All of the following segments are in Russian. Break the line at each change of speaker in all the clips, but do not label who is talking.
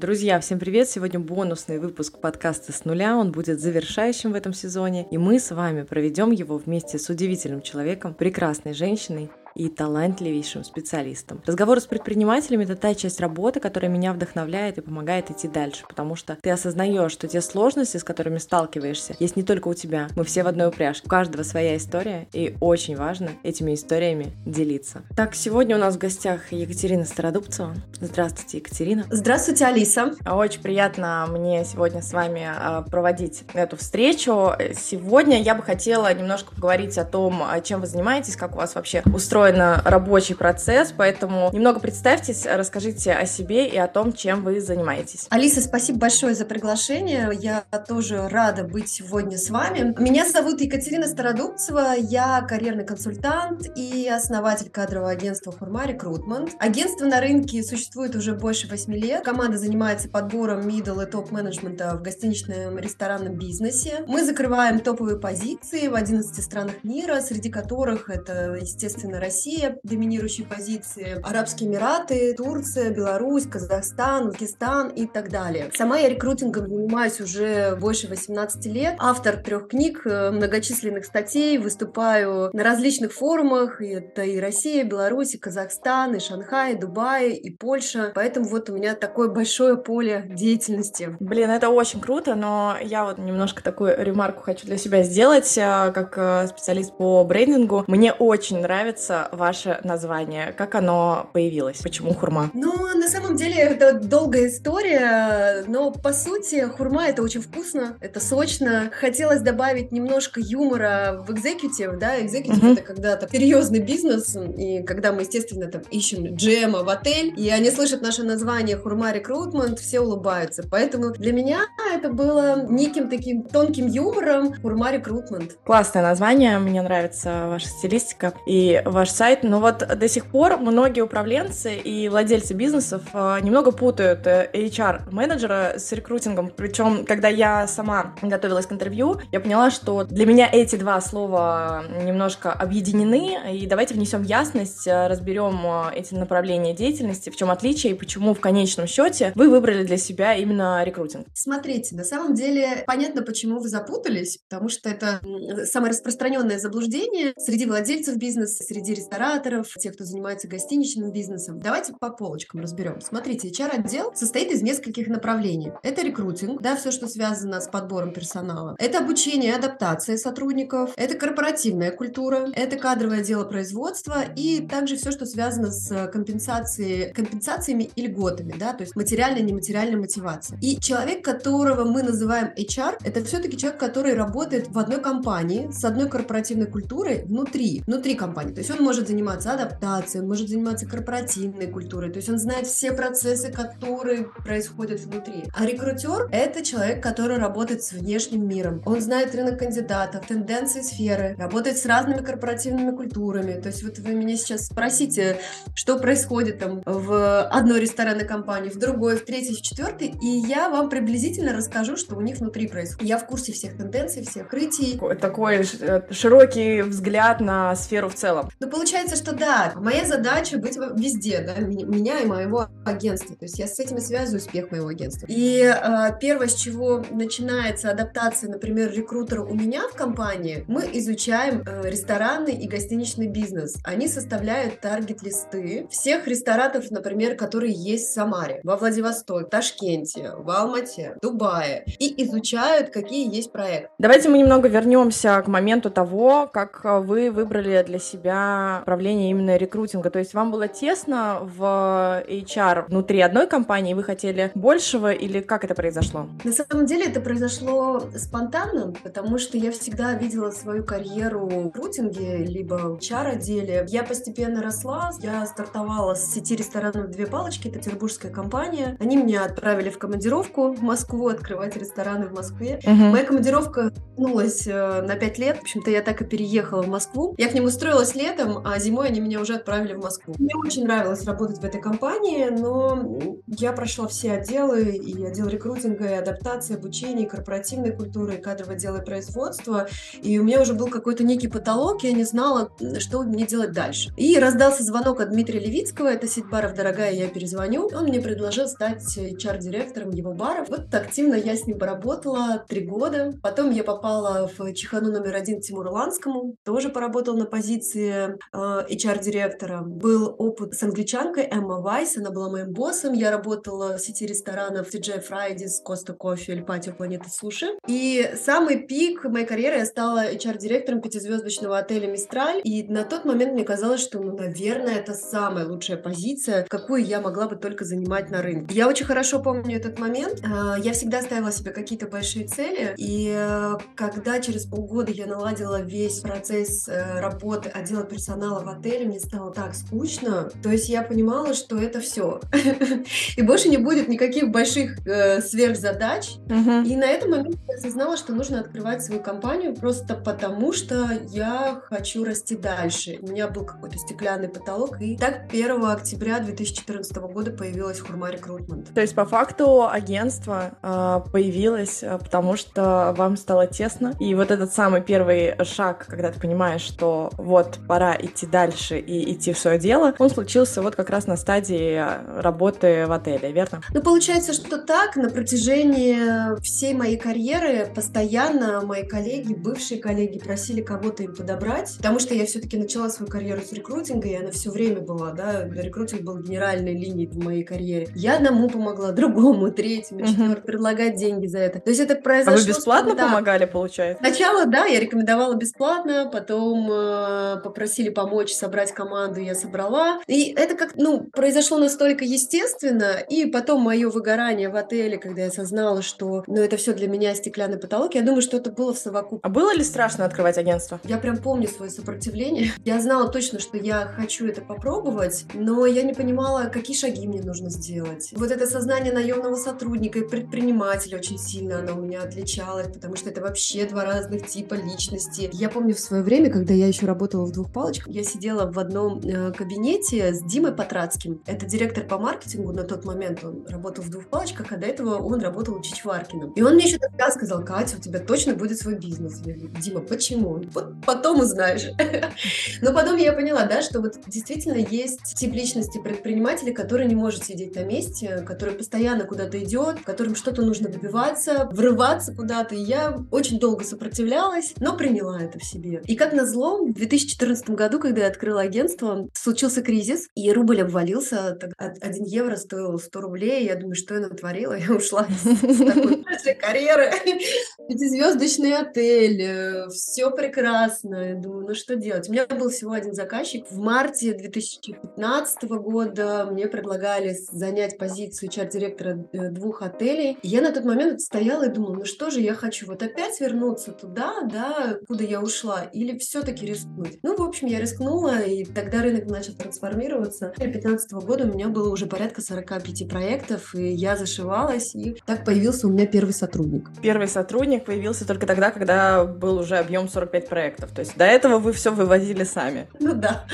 Друзья, всем привет! Сегодня бонусный выпуск подкаста «С нуля». Он будет завершающим в этом сезоне, и мы с вами проведем его вместе с удивительным человеком, прекрасной женщиной, и талантливейшим специалистом. Разговоры с предпринимателями — это та часть работы, которая меня вдохновляет и помогает идти дальше, потому что ты осознаешь, что те сложности, с которыми сталкиваешься, есть не только у тебя. Мы все в одной упряжке. У каждого своя история, и очень важно этими историями делиться. Так, сегодня у нас в гостях Екатерина Стародубцева. Здравствуйте, Екатерина.
Здравствуйте, Алиса.
Очень приятно мне сегодня с вами а, проводить эту встречу. Сегодня я бы хотела немножко поговорить о том, чем вы занимаетесь, как у вас вообще устроен устроен рабочий процесс, поэтому немного представьтесь, расскажите о себе и о том, чем вы занимаетесь.
Алиса, спасибо большое за приглашение. Я тоже рада быть сегодня с вами. Меня зовут Екатерина Стародубцева, я карьерный консультант и основатель кадрового агентства Хурма Рекрутмент. Агентство на рынке существует уже больше 8 лет. Команда занимается подбором middle и топ-менеджмента в гостиничном и ресторанном бизнесе. Мы закрываем топовые позиции в 11 странах мира, среди которых это, естественно, Россия, Россия, доминирующие позиции, Арабские Эмираты, Турция, Беларусь, Казахстан, Узбекистан и так далее. Сама я рекрутингом занимаюсь уже больше 18 лет. Автор трех книг, э, многочисленных статей, выступаю на различных форумах. Это и Россия, Беларусь, и Казахстан, и Шанхай, и Дубай, и Польша. Поэтому вот у меня такое большое поле деятельности.
Блин, это очень круто, но я вот немножко такую ремарку хочу для себя сделать, э, как э, специалист по брендингу. Мне очень нравится ваше название? Как оно появилось? Почему хурма?
Ну, на самом деле, это долгая история, но по сути хурма это очень вкусно, это сочно. Хотелось добавить немножко юмора в экзекутив, да, экзекутив uh-huh. это когда то серьезный бизнес, и когда мы, естественно, там ищем джема в отель, и они слышат наше название хурма рекрутмент, все улыбаются. Поэтому для меня это было неким таким тонким юмором хурма рекрутмент.
Классное название, мне нравится ваша стилистика и ваш сайт, но вот до сих пор многие управленцы и владельцы бизнесов э, немного путают э, HR-менеджера с рекрутингом. Причем, когда я сама готовилась к интервью, я поняла, что для меня эти два слова немножко объединены, и давайте внесем ясность, э, разберем эти направления деятельности, в чем отличие и почему в конечном счете вы выбрали для себя именно рекрутинг.
Смотрите, на самом деле понятно, почему вы запутались, потому что это самое распространенное заблуждение среди владельцев бизнеса, среди рестораторов, тех, кто занимается гостиничным бизнесом. Давайте по полочкам разберем. Смотрите, HR-отдел состоит из нескольких направлений. Это рекрутинг, да, все, что связано с подбором персонала. Это обучение и адаптация сотрудников. Это корпоративная культура. Это кадровое дело производства. И также все, что связано с компенсацией, компенсациями и льготами, да, то есть материальная нематериальная мотивация. И человек, которого мы называем HR, это все-таки человек, который работает в одной компании с одной корпоративной культурой внутри, внутри компании. То есть он может заниматься адаптацией, он может заниматься корпоративной культурой, то есть он знает все процессы, которые происходят внутри. А рекрутер — это человек, который работает с внешним миром. Он знает рынок кандидатов, тенденции сферы, работает с разными корпоративными культурами. То есть вот вы меня сейчас спросите, что происходит там в одной ресторанной компании, в другой, в третьей, в четвертой, и я вам приблизительно расскажу, что у них внутри происходит. Я в курсе всех тенденций, всех крытий.
Такой э, широкий взгляд на сферу в целом.
Ну, получается, что да, моя задача быть везде, да, меня и моего агентства. То есть я с этим и связываю успех моего агентства. И э, первое, с чего начинается адаптация, например, рекрутера у меня в компании, мы изучаем э, ресторанный и гостиничный бизнес. Они составляют таргет-листы всех ресторатов, например, которые есть в Самаре, во Владивостоке, Ташкенте, в Алмате, Дубае, и изучают, какие есть проекты.
Давайте мы немного вернемся к моменту того, как вы выбрали для себя про управление именно рекрутинга. То есть вам было тесно в HR внутри одной компании, вы хотели большего или как это произошло?
На самом деле это произошло спонтанно, потому что я всегда видела свою карьеру в рекрутинге, либо в HR-отделе. Я постепенно росла, я стартовала с сети ресторанов «Две палочки», это петербургская компания. Они меня отправили в командировку в Москву, открывать рестораны в Москве. Угу. Моя командировка вернулась э, на 5 лет. В общем-то, я так и переехала в Москву. Я к ним устроилась летом, а зимой они меня уже отправили в Москву. Мне очень нравилось работать в этой компании, но я прошла все отделы, и отдел рекрутинга, и адаптации, обучения, и корпоративной культуры, и кадровое дело и производства. И у меня уже был какой-то некий потолок, я не знала, что мне делать дальше. И раздался звонок от Дмитрия Левицкого, это сеть баров «Дорогая, я перезвоню». Он мне предложил стать HR-директором его баров. Вот активно я с ним поработала три года. Потом я попала в Чехану номер один Тимуру Ланскому, тоже поработала на позиции HR-директора. Был опыт с англичанкой Эмма Вайс, она была моим боссом. Я работала в сети ресторанов TJ Fridays, Коста Кофе или Патио Планеты Суши. И самый пик моей карьеры я стала HR-директором пятизвездочного отеля Мистраль. И на тот момент мне казалось, что, ну, наверное, это самая лучшая позиция, какую я могла бы только занимать на рынке. Я очень хорошо помню этот момент. А, я всегда ставила себе какие-то большие цели, и э, когда через полгода я наладила весь процесс э, работы отдела персонала в отеле, мне стало так скучно. То есть я понимала, что это все. И больше не будет никаких больших э, сверхзадач. И на этом моменте я осознала, что нужно открывать свою компанию просто потому, что я хочу расти дальше. У меня был какой-то стеклянный потолок. И так 1 октября 2014 года появилась Хурма Рекрутмент.
То есть по факту агентство э, появилось, э, потому что вам стало тесно. И вот этот самый первый шаг, когда ты понимаешь, что вот пора идти дальше и идти в свое дело, он случился вот как раз на стадии работы в отеле, верно?
Ну, получается, что так. На протяжении всей моей карьеры постоянно мои коллеги, бывшие коллеги просили кого-то им подобрать, потому что я все-таки начала свою карьеру с рекрутинга, и она все время была, да, рекрутинг был генеральной линией в моей карьере. Я одному помогла, другому, третьему, четвертому, предлагать деньги за это. То есть это произошло... А
вы бесплатно помогали, получается?
Сначала, да, я рекомендовала бесплатно, потом э, попросили помочь собрать команду, я собрала. И это как, ну, произошло настолько естественно, и потом мое выгорание в отеле, когда я осознала, что, ну, это все для меня стеклянный потолок, я думаю, что это было в совокупности.
А было ли страшно открывать агентство?
Я прям помню свое сопротивление. Я знала точно, что я хочу это попробовать, но я не понимала, какие шаги мне нужно сделать. Вот это сознание наемного сотрудника и предпринимателя очень сильно оно у меня отличалось, потому что это вообще два разных типа личности. Я помню в свое время, когда я еще работала в двух палочках, я сидела в одном э, кабинете с Димой Потрацким. Это директор по маркетингу на тот момент. Он работал в двух палочках, а до этого он работал у Чичваркина. И он мне еще тогда сказал, Катя, у тебя точно будет свой бизнес. Я говорю, Дима, почему? Вот потом узнаешь. Но потом я поняла, да, что вот действительно есть тип личности предпринимателя, который не может сидеть на месте, который постоянно куда-то идет, которым что-то нужно добиваться, врываться куда-то. И я очень долго сопротивлялась, но приняла это в себе. И как назло, в 2014 году, когда я открыла агентство, случился кризис, и рубль обвалился. Один евро стоил 100 рублей. Я думаю, что я натворила? Я ушла с такой карьеры. Пятизвездочный отель, все прекрасно. Думаю, ну что делать? У меня был всего один заказчик. В марте 2015 года мне предлагали занять позицию HR-директора э, двух отелей. Я на тот момент стояла и думала, ну что же я хочу? Вот опять вернуться туда, да, куда я ушла? Или все-таки рискнуть? Ну, в общем, я рискнула, и тогда рынок начал трансформироваться. В 2015 года у меня было уже порядка 45 проектов, и я зашивалась, и так появился у меня первый сотрудник.
Первый сотрудник появился только тогда, когда был уже объем 45 проектов. То есть до этого вы все вывозили сами.
Ну да.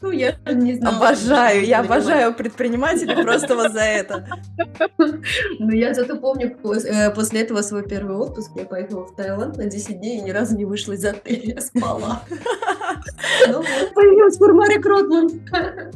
Ну я не знаю.
Обожаю, я обожаю предпринимателей просто вот за это.
Ну я зато помню э, после этого свой первый отпуск. Я поехала в Таиланд на 10 дней и ни разу не вышла из отеля. Я спала. Ну, появилась Фурмари Кротман.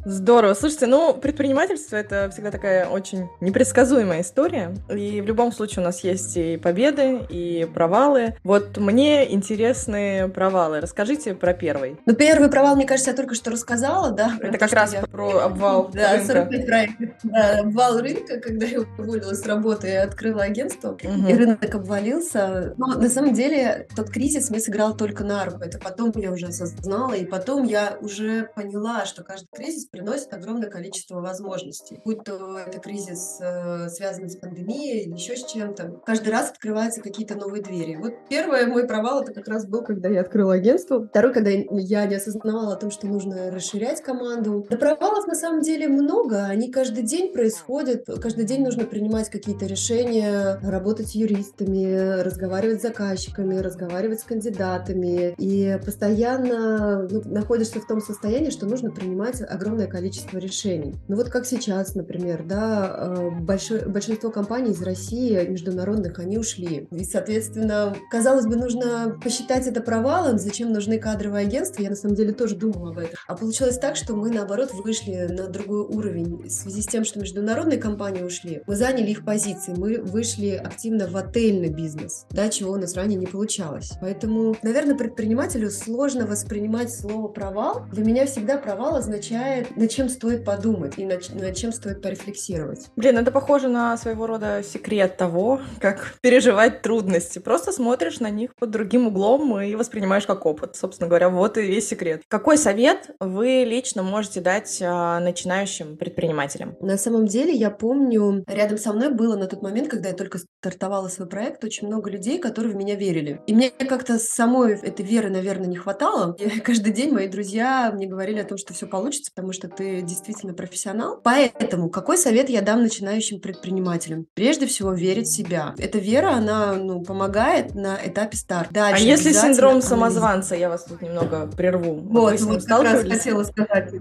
Здорово. Слушайте, ну, предпринимательство — это всегда такая очень непредсказуемая история. И в любом случае у нас есть и победы, и провалы. Вот мне интересны провалы. Расскажите про первый.
Ну, первый провал, мне кажется, я только что рассказала, да.
Это как раз про обвал
Да, 45 проектов. Да, обвал рынка, когда я уволилась с работы и открыла агентство, и рынок обвалился. Но на самом деле тот кризис мне сыграл только на руку. Это потом я уже осознала, и потом я уже поняла, что каждый кризис приносит огромное количество возможностей. Будь то это кризис, э, связанный с пандемией или еще с чем-то. Каждый раз открываются какие-то новые двери. Вот первый мой провал это как раз был, когда я открыла агентство. Второй, когда я не осознавала о том, что нужно расширять команду. Да провалов на самом деле много. Они каждый день происходят. Каждый день нужно принимать какие-то решения, работать с юристами, разговаривать с заказчиками, разговаривать с кандидатами. И постоянно ну, находишься в том состоянии, что нужно принимать огромное количество решений. Ну вот как сейчас, например, да, э, большое, большинство компаний из России, международных, они ушли. И, соответственно, казалось бы, нужно посчитать это провалом, зачем нужны кадровые агентства. Я на самом деле тоже думала об этом. А получилось так, что мы, наоборот, вышли на другой уровень. В связи с тем, что международные компании ушли, мы заняли их позиции, мы вышли активно в отельный бизнес, да, чего у нас ранее не получалось. Поэтому, наверное, предпринимателю сложно воспринимать слово провал. Для меня всегда провал означает, над чем стоит подумать и над, над чем стоит порефлексировать.
Блин, это похоже на своего рода секрет того, как переживать трудности. Просто смотришь на них под другим углом и воспринимаешь как опыт. Собственно говоря, вот и весь секрет. Какой совет вы лично можете дать а, начинающим предпринимателям?
На самом деле, я помню, рядом со мной было на тот момент, когда я только стартовала свой проект, очень много людей, которые в меня верили. И мне как-то самой этой веры, наверное, не хватало. И каждый день мои друзья мне говорили о том, что все получится, потому что ты действительно профессионал. Поэтому какой совет я дам начинающим предпринимателям? Прежде всего, верить в себя. Эта вера, она ну, помогает на этапе старта.
Дальше а если синдром самозванца, я вас тут немного прерву.
Вот, вот как раз хотела сказать.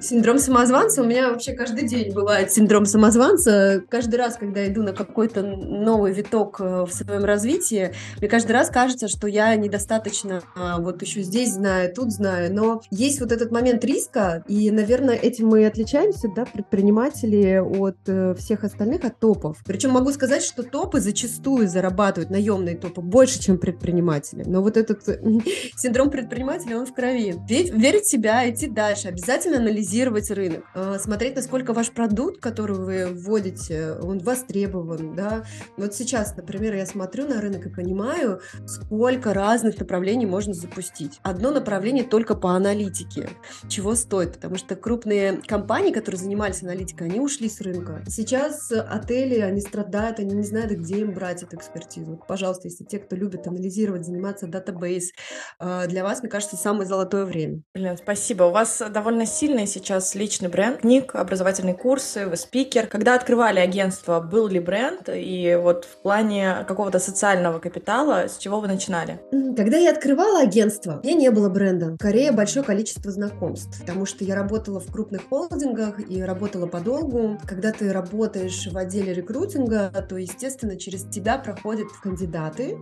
Синдром самозванца у меня вообще каждый день бывает синдром самозванца. Каждый раз, когда иду на какой-то новый виток э, в своем развитии, мне каждый раз кажется, что я недостаточно а, вот еще здесь знаю, тут знаю. Но есть вот этот момент риска, и, наверное, этим мы и отличаемся, да, предприниматели от э, всех остальных, от топов. Причем могу сказать, что топы зачастую зарабатывают, наемные топы, больше, чем предприниматели. Но вот этот синдром предпринимателя, он в крови. Верить в себя, идти дальше, обязательно анализировать рынок, э, смотреть, насколько ваш продукт, который вы вводите, он востребован, да. Вот сейчас, например, я смотрю на рынок и понимаю, сколько разных направлений можно запустить. Одно направление только по аналитике. Чего стоит? Потому что крупные компании, которые занимались аналитикой, они ушли с рынка. Сейчас отели, они страдают, они не знают, где им брать эту экспертизу. Пожалуйста, если те, кто любит анализировать, заниматься датабейс, э, для вас, мне кажется, самое золотое время.
Блин, спасибо. У вас довольно сильный сейчас личный бренд, книг, образовательные курсы, вы спикер. Когда открывали агентство, был ли бренд? И вот в плане какого-то социального капитала, с чего вы начинали?
Когда я открывала агентство, у меня не было бренда. Большое количество знакомств, потому что я работала в крупных холдингах и работала подолгу. Когда ты работаешь в отделе рекрутинга, то, естественно, через тебя проходят кандидаты,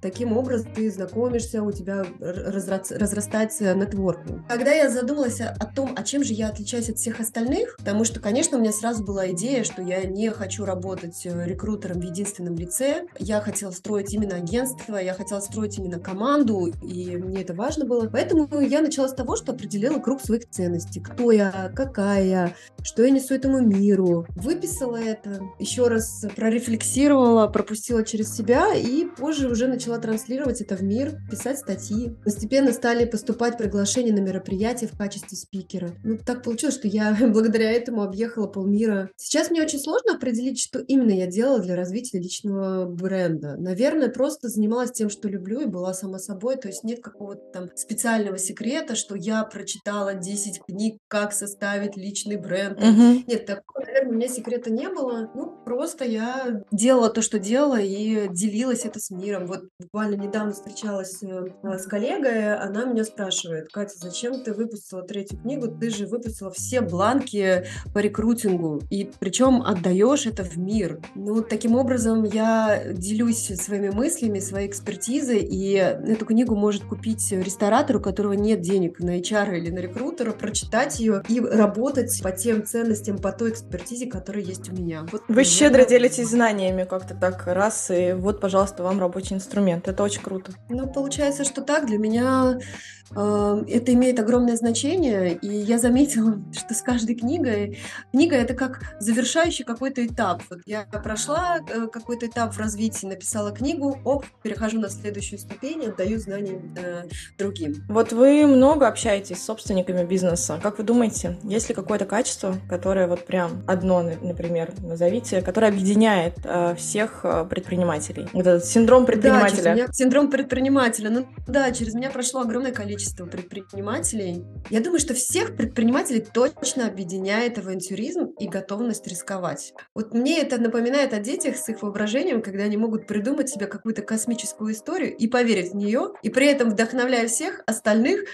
Таким образом ты знакомишься, у тебя разрастается нетворкинг. Когда я задумалась о том, а чем же я отличаюсь от всех остальных, потому что, конечно, у меня сразу была идея, что я не хочу работать э, рекрутером в единственном лице. Я хотела строить именно агентство, я хотела строить именно команду, и мне это важно было. Поэтому я начала с того, что определила круг своих ценностей. Кто я, какая я, что я несу этому миру. Выписала это, еще раз прорефлексировала, пропустила через себя, и позже уже начала начала транслировать это в мир, писать статьи. Постепенно стали поступать приглашения на мероприятия в качестве спикера. Ну, так получилось, что я благодаря этому объехала полмира. Сейчас мне очень сложно определить, что именно я делала для развития личного бренда. Наверное, просто занималась тем, что люблю, и была сама собой. То есть нет какого-то там специального секрета, что я прочитала 10 книг, как составить личный бренд. Угу. Нет, такого, наверное, у меня секрета не было. Ну, просто я делала то, что делала, и делилась это с миром. Вот буквально недавно встречалась э, с коллегой, она меня спрашивает, Катя, зачем ты выпустила третью книгу? Ты же выпустила все бланки по рекрутингу, и причем отдаешь это в мир. Ну, таким образом, я делюсь своими мыслями, своей экспертизой, и эту книгу может купить ресторатор, у которого нет денег на HR или на рекрутера, прочитать ее и работать по тем ценностям, по той экспертизе, которая есть у меня.
Вот, Вы щедро делитесь знаниями как-то так раз, и вот, пожалуйста, вам рабочий инструмент инструмент. Это очень круто.
Ну, получается, что так. Для меня это имеет огромное значение. И я заметила, что с каждой книгой... Книга — это как завершающий какой-то этап. Вот я прошла э, какой-то этап в развитии, написала книгу, оп, перехожу на следующую ступень, отдаю знания э, другим.
Вот вы много общаетесь с собственниками бизнеса. Как вы думаете, есть ли какое-то качество, которое вот прям одно, например, назовите, которое объединяет э, всех предпринимателей? Вот этот синдром предпринимателя. Да,
меня, синдром предпринимателя. Ну да, через меня прошло огромное количество предпринимателей. Я думаю, что всех предпринимателей точно объединяет авантюризм и готовность рисковать. Вот мне это напоминает о детях с их воображением, когда они могут придумать себе какую-то космическую историю и поверить в нее, и при этом вдохновляя всех остальных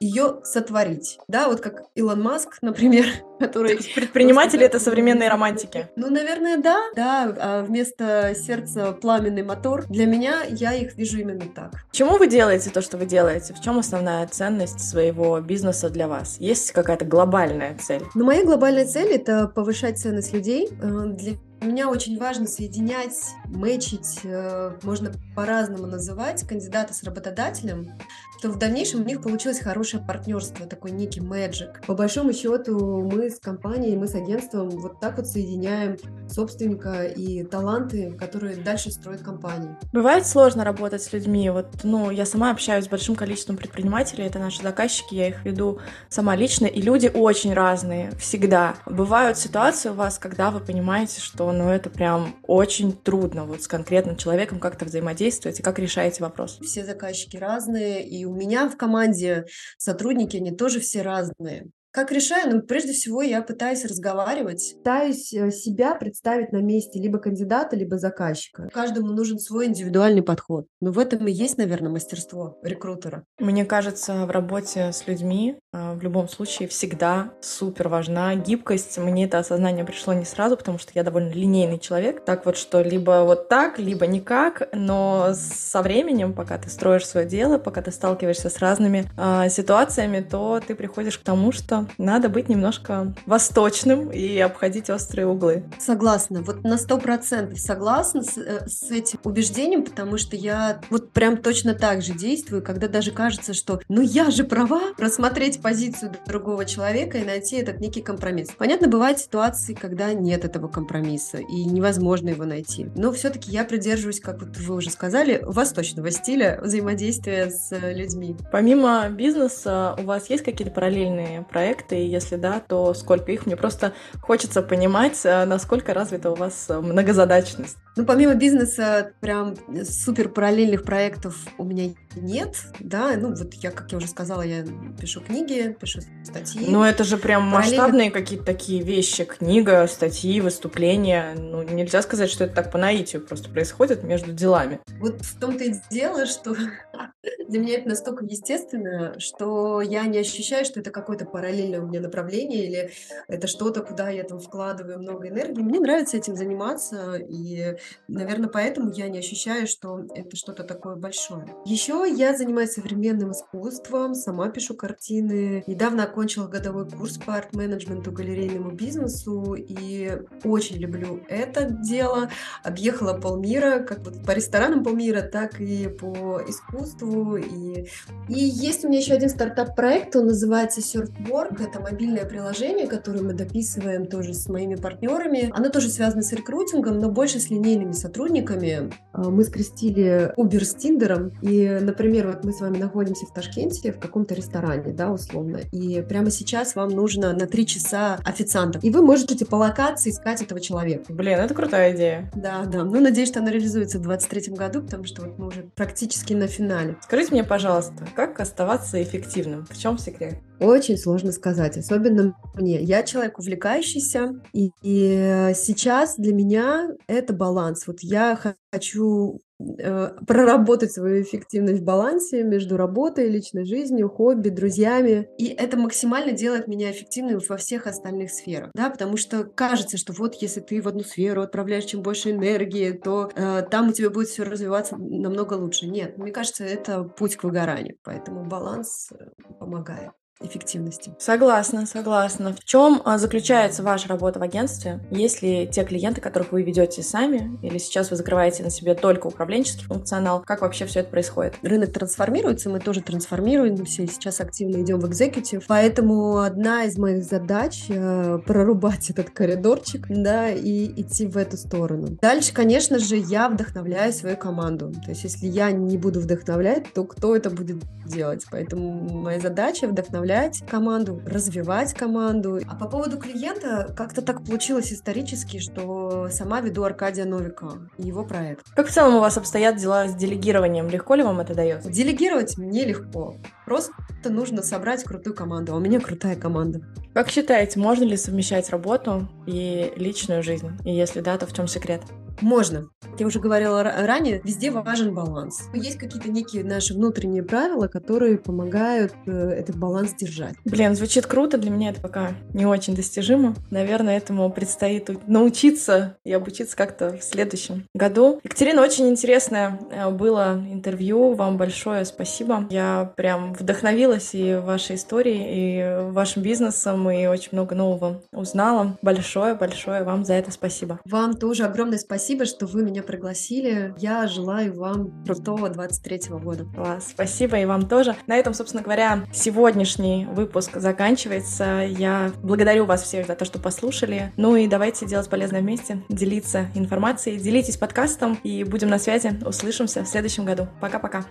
ее сотворить. Да, вот как Илон Маск, например, который...
Предприниматели — это современные романтики.
Ну, наверное, да. Да, а вместо сердца пламенный мотор. Для меня я их вижу именно так.
Чему вы делаете то, что вы делаете? В чем основная ценность своего бизнеса для вас? Есть какая-то глобальная цель?
Ну, моя глобальная цель — это повышать ценность людей. Э, для меня очень важно соединять, мэчить, э, можно по-разному называть, кандидата с работодателем, что в дальнейшем у них получилось хорошее партнерство, такой некий мэджик. По большому счету мы с компанией, мы с агентством вот так вот соединяем собственника и таланты, которые дальше строят компании.
Бывает сложно работать с людьми. Вот, ну, я сама общаюсь с большим количеством предпринимателей, это наши заказчики, я их веду сама лично, и люди очень разные, всегда. Бывают ситуации у вас, когда вы понимаете, что, ну, это прям очень трудно вот с конкретным человеком как-то взаимодействовать, и как решаете вопрос?
Все заказчики разные, и у меня в команде сотрудники, они тоже все разные. Как решаю? Ну, прежде всего, я пытаюсь разговаривать, пытаюсь э, себя представить на месте либо кандидата, либо заказчика. Каждому нужен свой индивидуальный подход. Но в этом и есть, наверное, мастерство рекрутера.
Мне кажется, в работе с людьми э, в любом случае всегда супер важна гибкость. Мне это осознание пришло не сразу, потому что я довольно линейный человек. Так вот, что либо вот так, либо никак, но со временем, пока ты строишь свое дело, пока ты сталкиваешься с разными э, ситуациями, то ты приходишь к тому, что надо быть немножко восточным и обходить острые углы.
Согласна, вот на сто процентов согласна с, э, с этим убеждением, потому что я вот прям точно так же действую, когда даже кажется, что ну я же права, рассмотреть позицию другого человека и найти этот некий компромисс. Понятно, бывают ситуации, когда нет этого компромисса и невозможно его найти. Но все-таки я придерживаюсь, как вот вы уже сказали, восточного стиля взаимодействия с людьми.
Помимо бизнеса, у вас есть какие-то параллельные проекты? Проекты, и если да, то сколько их? Мне просто хочется понимать, э, насколько развита у вас э, многозадачность.
Ну, помимо бизнеса, прям супер параллельных проектов у меня нет, да, ну, вот я, как я уже сказала, я пишу книги, пишу статьи.
Ну, это же прям масштабные какие-то такие вещи, книга, статьи, выступления, ну, нельзя сказать, что это так по наитию просто происходит между делами.
Вот в том-то и дело, что для меня это настолько естественно, что я не ощущаю, что это какое-то параллельное у меня направление или это что-то, куда я там вкладываю много энергии. Мне нравится этим заниматься, и, наверное, поэтому я не ощущаю, что это что-то такое большое. Еще я занимаюсь современным искусством, сама пишу картины. Недавно окончила годовой курс по арт-менеджменту, галерейному бизнесу, и очень люблю это дело. Объехала полмира, как вот по ресторанам полмира, так и по искусству. И, и есть у меня еще один стартап-проект, он называется Surfwork. Это мобильное приложение, которое мы дописываем тоже с моими партнерами. Оно тоже связано с рекрутингом, но больше с линейными сотрудниками. А, мы скрестили Uber с Тиндером, и, например, вот мы с вами находимся в Ташкенте, в каком-то ресторане, да, условно, и прямо сейчас вам нужно на три часа официантов, и вы можете по локации искать этого человека.
Блин, это крутая идея.
Да, да. Ну, надеюсь, что она реализуется в 2023 году, потому что вот мы уже практически на финале.
Скажите мне, пожалуйста, как оставаться эффективным? В чем секрет?
Очень сложно сказать, особенно мне. Я человек увлекающийся, и, и сейчас для меня это баланс. Вот я хочу э, проработать свою эффективность в балансе между работой, личной жизнью, хобби, друзьями. И это максимально делает меня эффективной во всех остальных сферах. Да, потому что кажется, что вот если ты в одну сферу отправляешь чем больше энергии, то э, там у тебя будет все развиваться намного лучше. Нет, мне кажется, это путь к выгоранию. Поэтому баланс э, помогает. Эффективности.
Согласна, согласна. В чем а, заключается ваша работа в агентстве? Есть ли те клиенты, которых вы ведете сами, или сейчас вы закрываете на себе только управленческий функционал? Как вообще все это происходит?
Рынок трансформируется, мы тоже трансформируемся, и сейчас активно идем в экзекутив. Поэтому одна из моих задач э, прорубать этот коридорчик, да, и идти в эту сторону. Дальше, конечно же, я вдохновляю свою команду. То есть, если я не буду вдохновлять, то кто это будет делать? Поэтому моя задача вдохновлять команду, развивать команду. А по поводу клиента, как-то так получилось исторически, что сама веду Аркадия Новикова и его проект.
Как в целом у вас обстоят дела с делегированием? Легко ли вам это дается?
Делегировать мне легко. Просто нужно собрать крутую команду. А у меня крутая команда.
Как считаете, можно ли совмещать работу и личную жизнь? И если да, то в чем секрет?
Можно. Я уже говорила ранее, везде важен баланс. Есть какие-то некие наши внутренние правила, которые помогают э, этот баланс держать.
Блин, звучит круто, для меня это пока не очень достижимо. Наверное, этому предстоит научиться и обучиться как-то в следующем году. Екатерина, очень интересное э, было интервью. Вам большое спасибо. Я прям вдохновилась и вашей историей, и вашим бизнесом, и очень много нового узнала. Большое-большое вам за это спасибо.
Вам тоже огромное спасибо Спасибо, что вы меня пригласили. Я желаю вам крутого 23 года.
Класс, спасибо и вам тоже. На этом, собственно говоря, сегодняшний выпуск заканчивается. Я благодарю вас всех за то, что послушали. Ну и давайте делать полезное вместе, делиться информацией, делитесь подкастом и будем на связи. Услышимся в следующем году. Пока-пока.